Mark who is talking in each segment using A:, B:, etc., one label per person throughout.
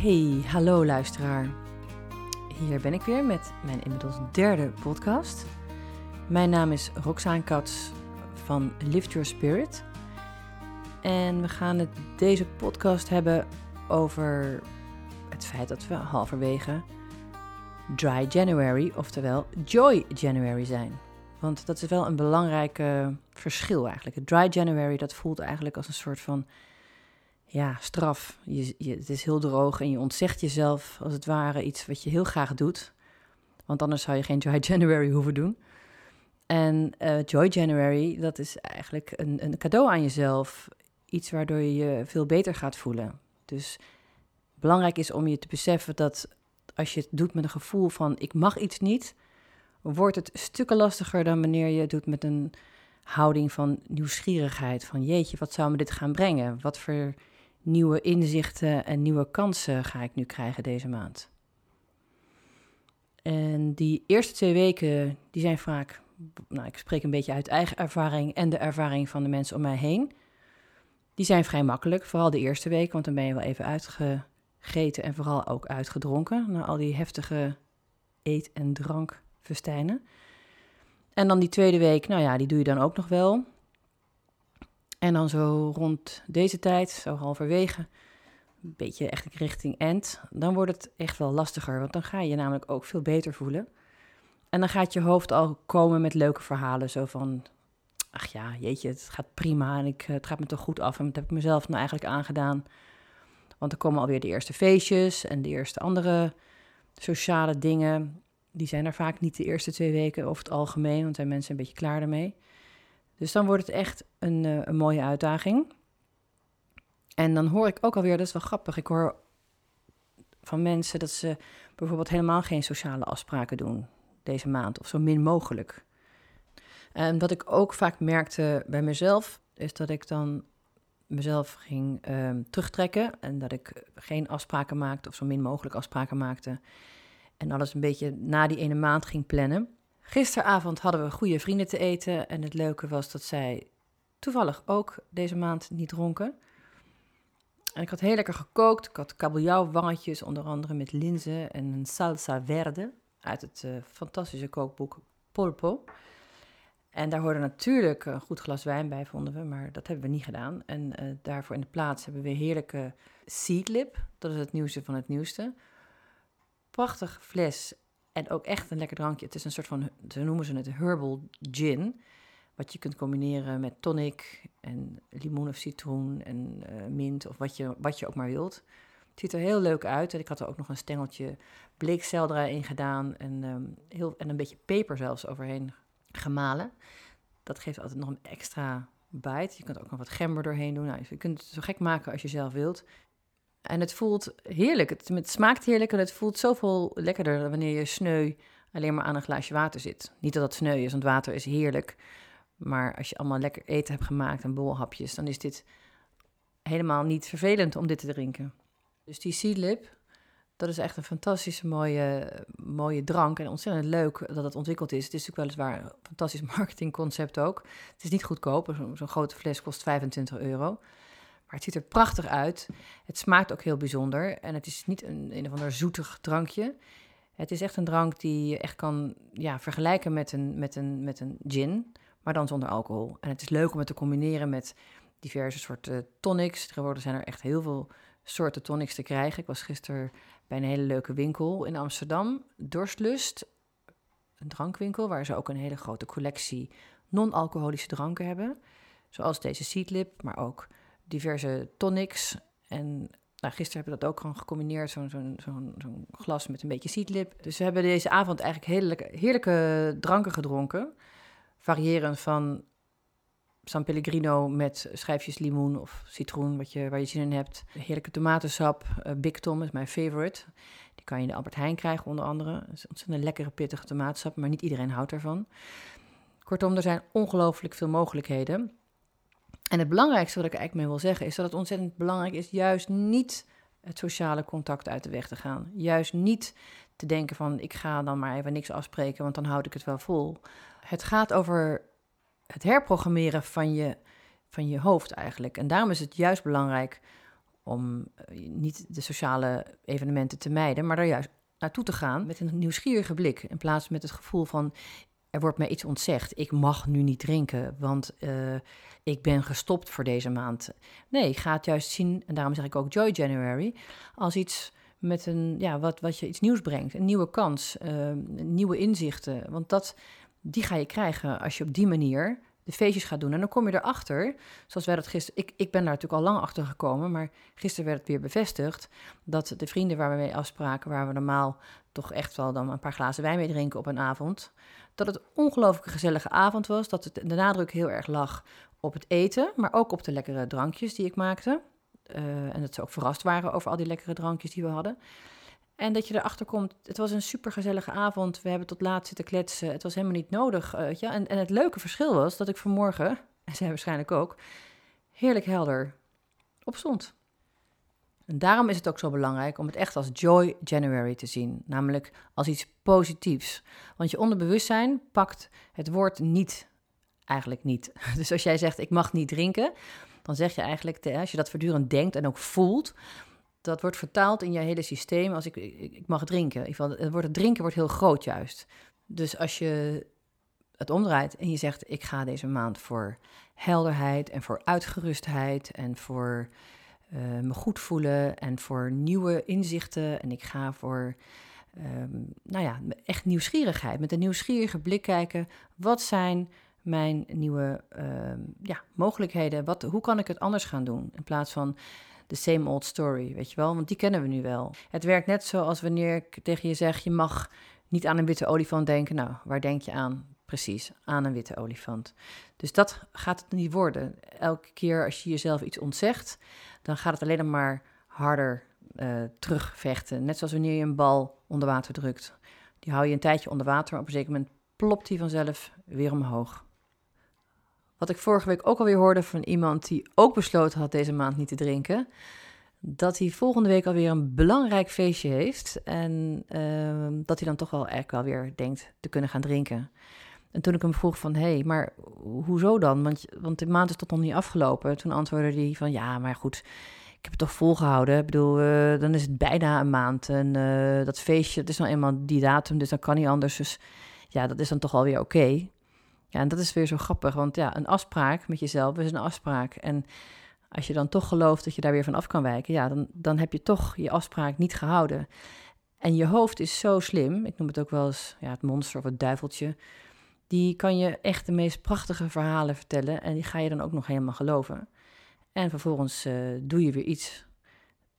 A: Hey, hallo luisteraar. Hier ben ik weer met mijn inmiddels derde podcast. Mijn naam is Roxane Kats van Lift Your Spirit. En we gaan het deze podcast hebben over het feit dat we halverwege Dry January, oftewel Joy January zijn. Want dat is wel een belangrijk verschil eigenlijk. Het Dry January, dat voelt eigenlijk als een soort van ja, straf. Je, je, het is heel droog en je ontzegt jezelf als het ware iets wat je heel graag doet. Want anders zou je geen Joy January hoeven doen. En uh, Joy January, dat is eigenlijk een, een cadeau aan jezelf. Iets waardoor je je veel beter gaat voelen. Dus belangrijk is om je te beseffen dat als je het doet met een gevoel van ik mag iets niet, wordt het stukken lastiger dan wanneer je het doet met een houding van nieuwsgierigheid. Van jeetje, wat zou me dit gaan brengen? Wat voor nieuwe inzichten en nieuwe kansen ga ik nu krijgen deze maand? En die eerste twee weken, die zijn vaak, nou ik spreek een beetje uit eigen ervaring en de ervaring van de mensen om mij heen. Die zijn vrij makkelijk, vooral de eerste week, want dan ben je wel even uitgegeten en vooral ook uitgedronken na al die heftige eet- en drankfestijnen. En dan die tweede week, nou ja, die doe je dan ook nog wel. En dan zo rond deze tijd, zo halverwege, een beetje echt richting end, dan wordt het echt wel lastiger. Want dan ga je je namelijk ook veel beter voelen. En dan gaat je hoofd al komen met leuke verhalen. Zo van, ach ja, jeetje, het gaat prima en ik, het gaat me toch goed af. En dat heb ik mezelf nou eigenlijk aangedaan. Want er komen alweer de eerste feestjes en de eerste andere sociale dingen. Die zijn er vaak niet de eerste twee weken over het algemeen, want zijn mensen een beetje klaar daarmee. Dus dan wordt het echt een, uh, een mooie uitdaging. En dan hoor ik ook alweer, dat is wel grappig, ik hoor van mensen dat ze bijvoorbeeld helemaal geen sociale afspraken doen deze maand, of zo min mogelijk. En wat ik ook vaak merkte bij mezelf, is dat ik dan mezelf ging uh, terugtrekken en dat ik geen afspraken maakte of zo min mogelijk afspraken maakte. En alles een beetje na die ene maand ging plannen. Gisteravond hadden we goede vrienden te eten en het leuke was dat zij toevallig ook deze maand niet dronken. En ik had heel lekker gekookt. Ik had kabeljauw wangetjes, onder andere met linzen en een salsa verde uit het uh, fantastische kookboek Polpo. En daar hoorde natuurlijk een goed glas wijn bij, vonden we, maar dat hebben we niet gedaan. En uh, daarvoor in de plaats hebben we heerlijke Seedlip. Dat is het nieuwste van het nieuwste. Prachtig fles en ook echt een lekker drankje. Het is een soort van, ze noemen ze het herbal gin. Wat je kunt combineren met tonic en limoen of citroen en uh, mint of wat je, wat je ook maar wilt. Het ziet er heel leuk uit. Ik had er ook nog een stengeltje bleekselderij in gedaan. En, um, heel, en een beetje peper zelfs overheen gemalen. Dat geeft altijd nog een extra bite. Je kunt ook nog wat gember doorheen doen. Nou, je kunt het zo gek maken als je zelf wilt. En het voelt heerlijk. Het, smaakt heerlijk en het voelt zoveel lekkerder wanneer je sneu alleen maar aan een glaasje water zit. Niet dat het sneu is, want water is heerlijk. Maar als je allemaal lekker eten hebt gemaakt en bolhapjes, dan is dit helemaal niet vervelend om dit te drinken. Dus die Seedlip, dat is echt een fantastische mooie, mooie drank. En ontzettend leuk dat het ontwikkeld is. Het is natuurlijk weliswaar een fantastisch marketingconcept ook. Het is niet goedkoop. Zo'n zo grote fles kost 25 euro. Maar het ziet er prachtig uit. Het smaakt ook heel bijzonder. En het is niet een, een of ander zoetig drankje. Het is echt een drank die je echt kan ja, vergelijken met een, met, een, met een gin, maar dan zonder alcohol. En het is leuk om het te combineren met diverse soorten tonics. Tegenwoordig zijn er echt heel veel soorten tonics te krijgen. Ik was gisteren bij een hele leuke winkel in Amsterdam, Dorstlust, een drankwinkel, waar ze ook een hele grote collectie non-alcoholische dranken hebben. Zoals deze Seedlip, maar ook diverse tonics. En nou, gisteren hebben we dat ook gewoon gecombineerd, zo'n glas met een beetje seedlip. Dus we hebben deze avond eigenlijk heerlijke, heerlijke dranken gedronken. Variërend van San Pellegrino met schijfjes limoen of citroen, wat je, waar je zin in hebt. Heerlijke tomatensap, uh, Big Tom is mijn favorite. Die kan je in de Albert Heijn krijgen onder andere. Het is ontzettend lekkere, pittige tomatensap, maar niet iedereen houdt ervan. Kortom, er zijn ongelooflijk veel mogelijkheden. En het belangrijkste wat ik eigenlijk mee wil zeggen is dat het ontzettend belangrijk is juist niet het sociale contact uit de weg te gaan. Juist niet te denken van ik ga dan maar even niks afspreken, want dan houd ik het wel vol. Het gaat over het herprogrammeren van je, van je hoofd eigenlijk. En daarom is het juist belangrijk om eh, niet de sociale evenementen te mijden, maar daar juist naartoe te gaan met een nieuwsgierige blik. In plaats met het gevoel van er wordt mij iets ontzegd. Ik mag nu niet drinken, want uh, ik ben gestopt voor deze maand. Nee, ga het juist zien, en daarom zeg ik ook Joy January, als iets met een, ja, wat, wat je iets nieuws brengt. Een nieuwe kans, uh, nieuwe inzichten. Want dat, die ga je krijgen als je op die manier de feestjes gaat doen. En dan kom je erachter, zoals wij dat gisteren... Ik, ik ben daar natuurlijk al lang achter gekomen, maar gisteren werd het weer bevestigd... dat de vrienden waar we mee afspraken, waar we normaal toch echt wel dan een paar glazen wijn mee drinken op een avond... dat het ongelooflijk gezellige avond was, dat het, de nadruk heel erg lag op het eten... maar ook op de lekkere drankjes die ik maakte. Uh, en dat ze ook verrast waren over al die lekkere drankjes die we hadden. En dat je erachter komt, het was een supergezellige avond. We hebben tot laat zitten kletsen. Het was helemaal niet nodig. Uh, ja. en, en het leuke verschil was dat ik vanmorgen, en zij waarschijnlijk ook, heerlijk helder opstond. En daarom is het ook zo belangrijk om het echt als Joy January te zien. Namelijk als iets positiefs. Want je onderbewustzijn pakt het woord niet eigenlijk niet. Dus als jij zegt ik mag niet drinken, dan zeg je eigenlijk, als je dat voortdurend denkt en ook voelt, dat wordt vertaald in je hele systeem als ik, ik, mag drinken. Geval, het, wordt, het drinken wordt heel groot juist. Dus als je het omdraait en je zegt, ik ga deze maand voor helderheid en voor uitgerustheid en voor uh, me goed voelen en voor nieuwe inzichten en ik ga voor, um, nou ja, echt nieuwsgierigheid. Met een nieuwsgierige blik kijken, wat zijn mijn nieuwe uh, ja, mogelijkheden? Wat, hoe kan ik het anders gaan doen? In plaats van de same old story, weet je wel? Want die kennen we nu wel. Het werkt net zoals wanneer ik tegen je zeg: je mag niet aan een witte olifant denken. Nou, waar denk je aan? Precies, aan een witte olifant. Dus dat gaat het niet worden. Elke keer als je jezelf iets ontzegt, dan gaat het alleen maar harder uh, terugvechten. Net zoals wanneer je een bal onder water drukt. Die hou je een tijdje onder water, maar op een zeker moment plopt die vanzelf weer omhoog. Wat ik vorige week ook alweer hoorde van iemand die ook besloten had deze maand niet te drinken. Dat hij volgende week alweer een belangrijk feestje heeft. En uh, dat hij dan toch wel eigenlijk wel weer denkt te kunnen gaan drinken. En toen ik hem vroeg van, hé, hey, maar hoezo dan? Want, want de maand is tot nog niet afgelopen. Toen antwoordde hij van, ja, maar goed, ik heb het toch volgehouden. Ik bedoel, uh, dan is het bijna een maand. En uh, dat feestje, het is nou eenmaal die datum, dus dan kan niet anders. Dus ja, dat is dan toch alweer oké. Ja, en dat is weer zo grappig, want ja, een afspraak met jezelf is een afspraak. En als je dan toch gelooft dat je daar weer van af kan wijken, ja, dan, dan heb je toch je afspraak niet gehouden. En je hoofd is zo slim, ik noem het ook wel eens ja, het monster of het duiveltje. Die kan je echt de meest prachtige verhalen vertellen en die ga je dan ook nog helemaal geloven. En vervolgens uh, doe je weer iets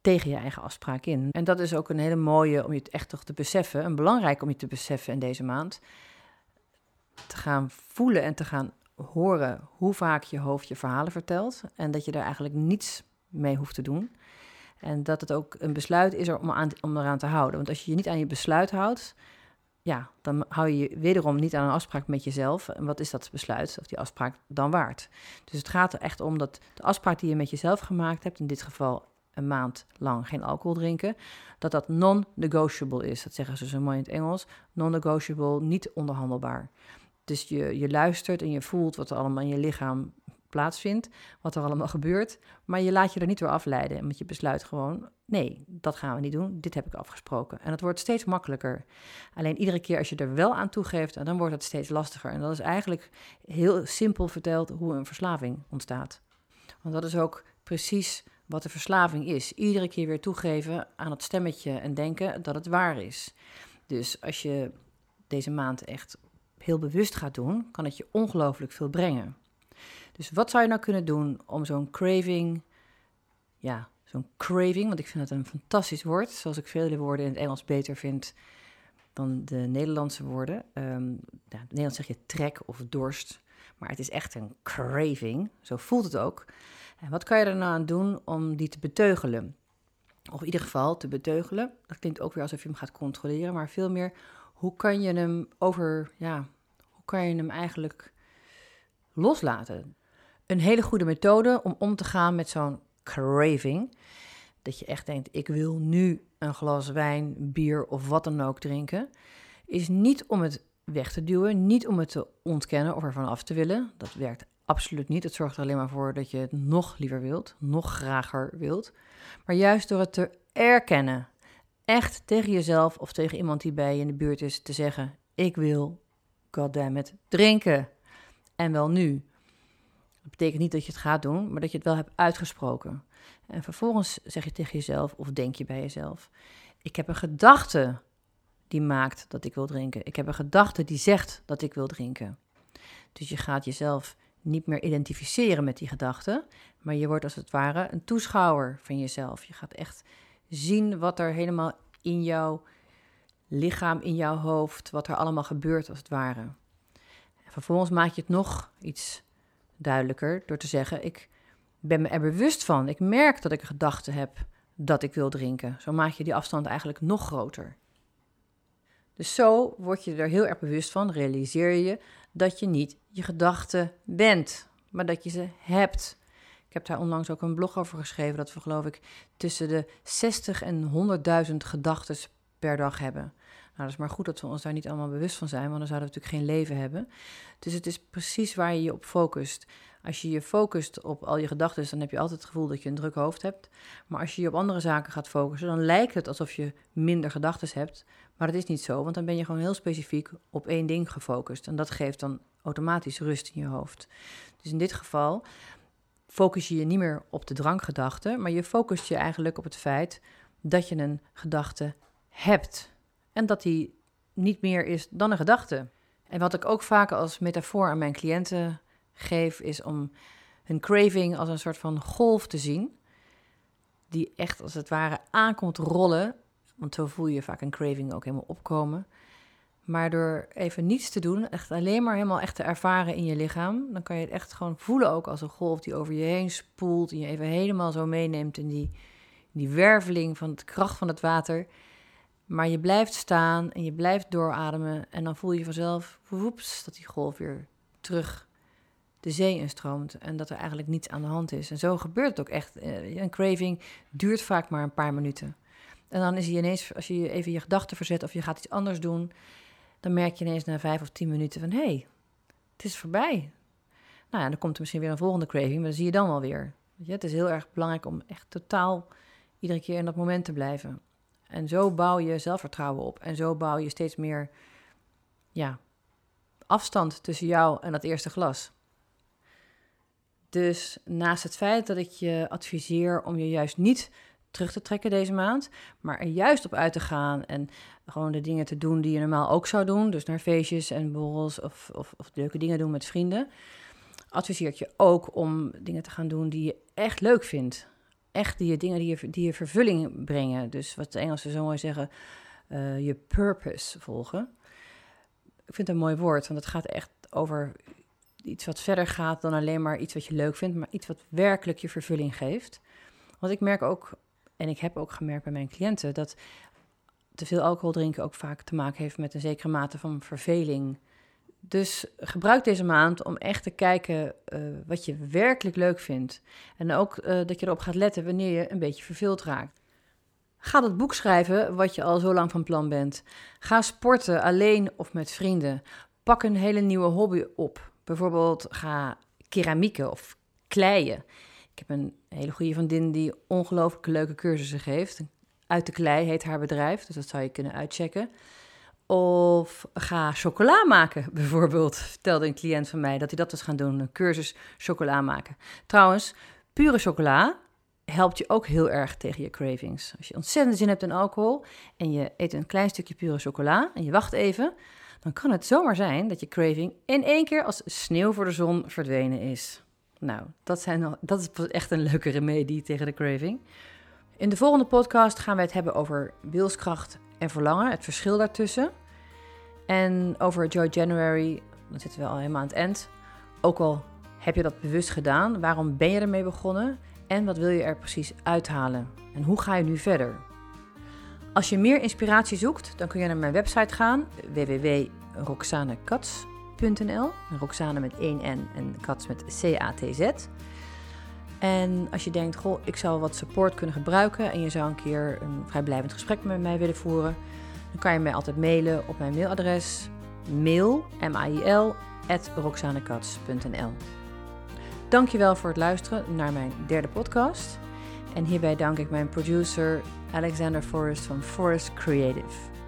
A: tegen je eigen afspraak in. En dat is ook een hele mooie om je het echt toch te beseffen, en belangrijk om je te beseffen in deze maand te gaan voelen en te gaan horen hoe vaak je hoofd je verhalen vertelt. En dat je daar eigenlijk niets mee hoeft te doen. En dat het ook een besluit is om, aan, om eraan te houden. Want als je je niet aan je besluit houdt, ja, dan hou je je wederom niet aan een afspraak met jezelf. En wat is dat besluit of die afspraak dan waard? Dus het gaat er echt om dat de afspraak die je met jezelf gemaakt hebt, in dit geval een maand lang geen alcohol drinken, dat dat non-negotiable is. Dat zeggen ze zo mooi in het Engels. Non-negotiable, niet onderhandelbaar. Dus je, je luistert en je voelt wat er allemaal in je lichaam plaatsvindt, wat er allemaal gebeurt. Maar je laat je er niet door afleiden, want je besluit gewoon: nee, dat gaan we niet doen, dit heb ik afgesproken. En het wordt steeds makkelijker. Alleen iedere keer als je er wel aan toegeeft, dan wordt het steeds lastiger. En dat is eigenlijk heel simpel verteld hoe een verslaving ontstaat. Want dat is ook precies wat de verslaving is. Iedere keer weer toegeven aan het stemmetje en denken dat het waar is. Dus als je deze maand echt heel bewust gaat doen, kan het je ongelooflijk veel brengen. Dus wat zou je nou kunnen doen om zo'n craving, ja, zo'n craving, want ik vind het een fantastisch woord, zoals ik vele woorden in het Engels beter vind dan de Nederlandse woorden. Um, in Nederlands zeg je trek of dorst, maar het is echt een craving, zo voelt het ook. En wat kan je er nou aan doen om die te beteugelen? Of in ieder geval te beteugelen. Dat klinkt ook weer alsof je hem gaat controleren, maar veel meer hoe kan je hem over, ja, hoe kan je hem eigenlijk loslaten? Een hele goede methode om om te gaan met zo'n craving. Dat je echt denkt, ik wil nu een glas wijn, bier of wat dan ook drinken. Is niet om het weg te duwen, niet om het te ontkennen of ervan af te willen. Dat werkt Absoluut niet. Het zorgt er alleen maar voor dat je het nog liever wilt, nog grager wilt. Maar juist door het te erkennen, echt tegen jezelf of tegen iemand die bij je in de buurt is, te zeggen: Ik wil, goddammit, drinken. En wel nu. Dat betekent niet dat je het gaat doen, maar dat je het wel hebt uitgesproken. En vervolgens zeg je tegen jezelf of denk je bij jezelf: Ik heb een gedachte die maakt dat ik wil drinken. Ik heb een gedachte die zegt dat ik wil drinken. Dus je gaat jezelf niet meer identificeren met die gedachte, maar je wordt als het ware een toeschouwer van jezelf. Je gaat echt zien wat er helemaal in jouw lichaam, in jouw hoofd, wat er allemaal gebeurt als het ware. En vervolgens maak je het nog iets duidelijker door te zeggen: Ik ben me er bewust van. Ik merk dat ik een gedachte heb dat ik wil drinken. Zo maak je die afstand eigenlijk nog groter. Dus zo word je er heel erg bewust van, realiseer je dat je niet je gedachten bent, maar dat je ze hebt. Ik heb daar onlangs ook een blog over geschreven dat we geloof ik tussen de 60 en 100.000 gedachten per dag hebben. Nou, dat is maar goed dat we ons daar niet allemaal bewust van zijn, want dan zouden we natuurlijk geen leven hebben. Dus het is precies waar je je op focust. Als je je focust op al je gedachten, dan heb je altijd het gevoel dat je een druk hoofd hebt. Maar als je je op andere zaken gaat focussen, dan lijkt het alsof je minder gedachten hebt. Maar dat is niet zo, want dan ben je gewoon heel specifiek op één ding gefocust. En dat geeft dan automatisch rust in je hoofd. Dus in dit geval focus je je niet meer op de drankgedachte, maar je focust je eigenlijk op het feit dat je een gedachte hebt. En dat die niet meer is dan een gedachte. En wat ik ook vaak als metafoor aan mijn cliënten geef, is om een craving als een soort van golf te zien. Die echt als het ware aankomt rollen. Want zo voel je vaak een craving ook helemaal opkomen. Maar door even niets te doen, echt alleen maar helemaal echt te ervaren in je lichaam, dan kan je het echt gewoon voelen ook als een golf die over je heen spoelt en je even helemaal zo meeneemt in die, die werveling van de kracht van het water. Maar je blijft staan en je blijft doorademen en dan voel je vanzelf, woeps, dat die golf weer terug de zee instroomt en dat er eigenlijk niets aan de hand is. En zo gebeurt het ook echt. Eh, een craving duurt vaak maar een paar minuten. En dan is hij ineens, als je even je gedachten verzet of je gaat iets anders doen, dan merk je ineens na vijf of tien minuten van hé, hey, het is voorbij. Nou ja, dan komt er misschien weer een volgende craving, maar dan zie je dan wel weer. je, het is heel erg belangrijk om echt totaal iedere keer in dat moment te blijven. En zo bouw je zelfvertrouwen op. En zo bouw je steeds meer ja, afstand tussen jou en dat eerste glas. Dus naast het feit dat ik je adviseer om je juist niet terug te trekken deze maand, maar er juist op uit te gaan en gewoon de dingen te doen die je normaal ook zou doen, dus naar feestjes en borrels of, of, of leuke dingen doen met vrienden, adviseert je ook om dingen te gaan doen die je echt leuk vindt. Echt die dingen die je, die je vervulling brengen. Dus wat de Engelsen zo mooi zeggen, uh, je purpose volgen. Ik vind het een mooi woord, want het gaat echt over iets wat verder gaat dan alleen maar iets wat je leuk vindt, maar iets wat werkelijk je vervulling geeft. Want ik merk ook, en ik heb ook gemerkt bij mijn cliënten, dat te veel alcohol drinken ook vaak te maken heeft met een zekere mate van verveling. Dus gebruik deze maand om echt te kijken uh, wat je werkelijk leuk vindt. En ook uh, dat je erop gaat letten wanneer je een beetje verveeld raakt. Ga dat boek schrijven wat je al zo lang van plan bent. Ga sporten alleen of met vrienden. Pak een hele nieuwe hobby op. Bijvoorbeeld ga keramieken of kleien. Ik heb een hele goede vriendin die ongelooflijk leuke cursussen geeft. Uit de klei heet haar bedrijf, dus dat zou je kunnen uitchecken. Of ga chocola maken, bijvoorbeeld. Vertelde een cliënt van mij dat hij dat was gaan doen, een cursus chocola maken. Trouwens, pure chocola helpt je ook heel erg tegen je cravings. Als je ontzettend zin hebt in alcohol en je eet een klein stukje pure chocola en je wacht even, dan kan het zomaar zijn dat je craving in één keer als sneeuw voor de zon verdwenen is. Nou, dat, zijn, dat is echt een leuke remedie tegen de craving. In de volgende podcast gaan we het hebben over wilskracht en verlangen, het verschil daartussen. En over Joy January, dan zitten we al helemaal aan het eind. Ook al heb je dat bewust gedaan, waarom ben je ermee begonnen en wat wil je er precies uithalen? En hoe ga je nu verder? Als je meer inspiratie zoekt, dan kun je naar mijn website gaan www.roxanekats.nl. Roxane met 1 N en Kats met C-A-T-Z. En als je denkt, goh, ik zou wat support kunnen gebruiken en je zou een keer een vrijblijvend gesprek met mij willen voeren, dan kan je mij altijd mailen op mijn mailadres mail, m-a-i-l. Dankjewel voor het luisteren naar mijn derde podcast. En hierbij dank ik mijn producer Alexander Forrest van Forrest Creative.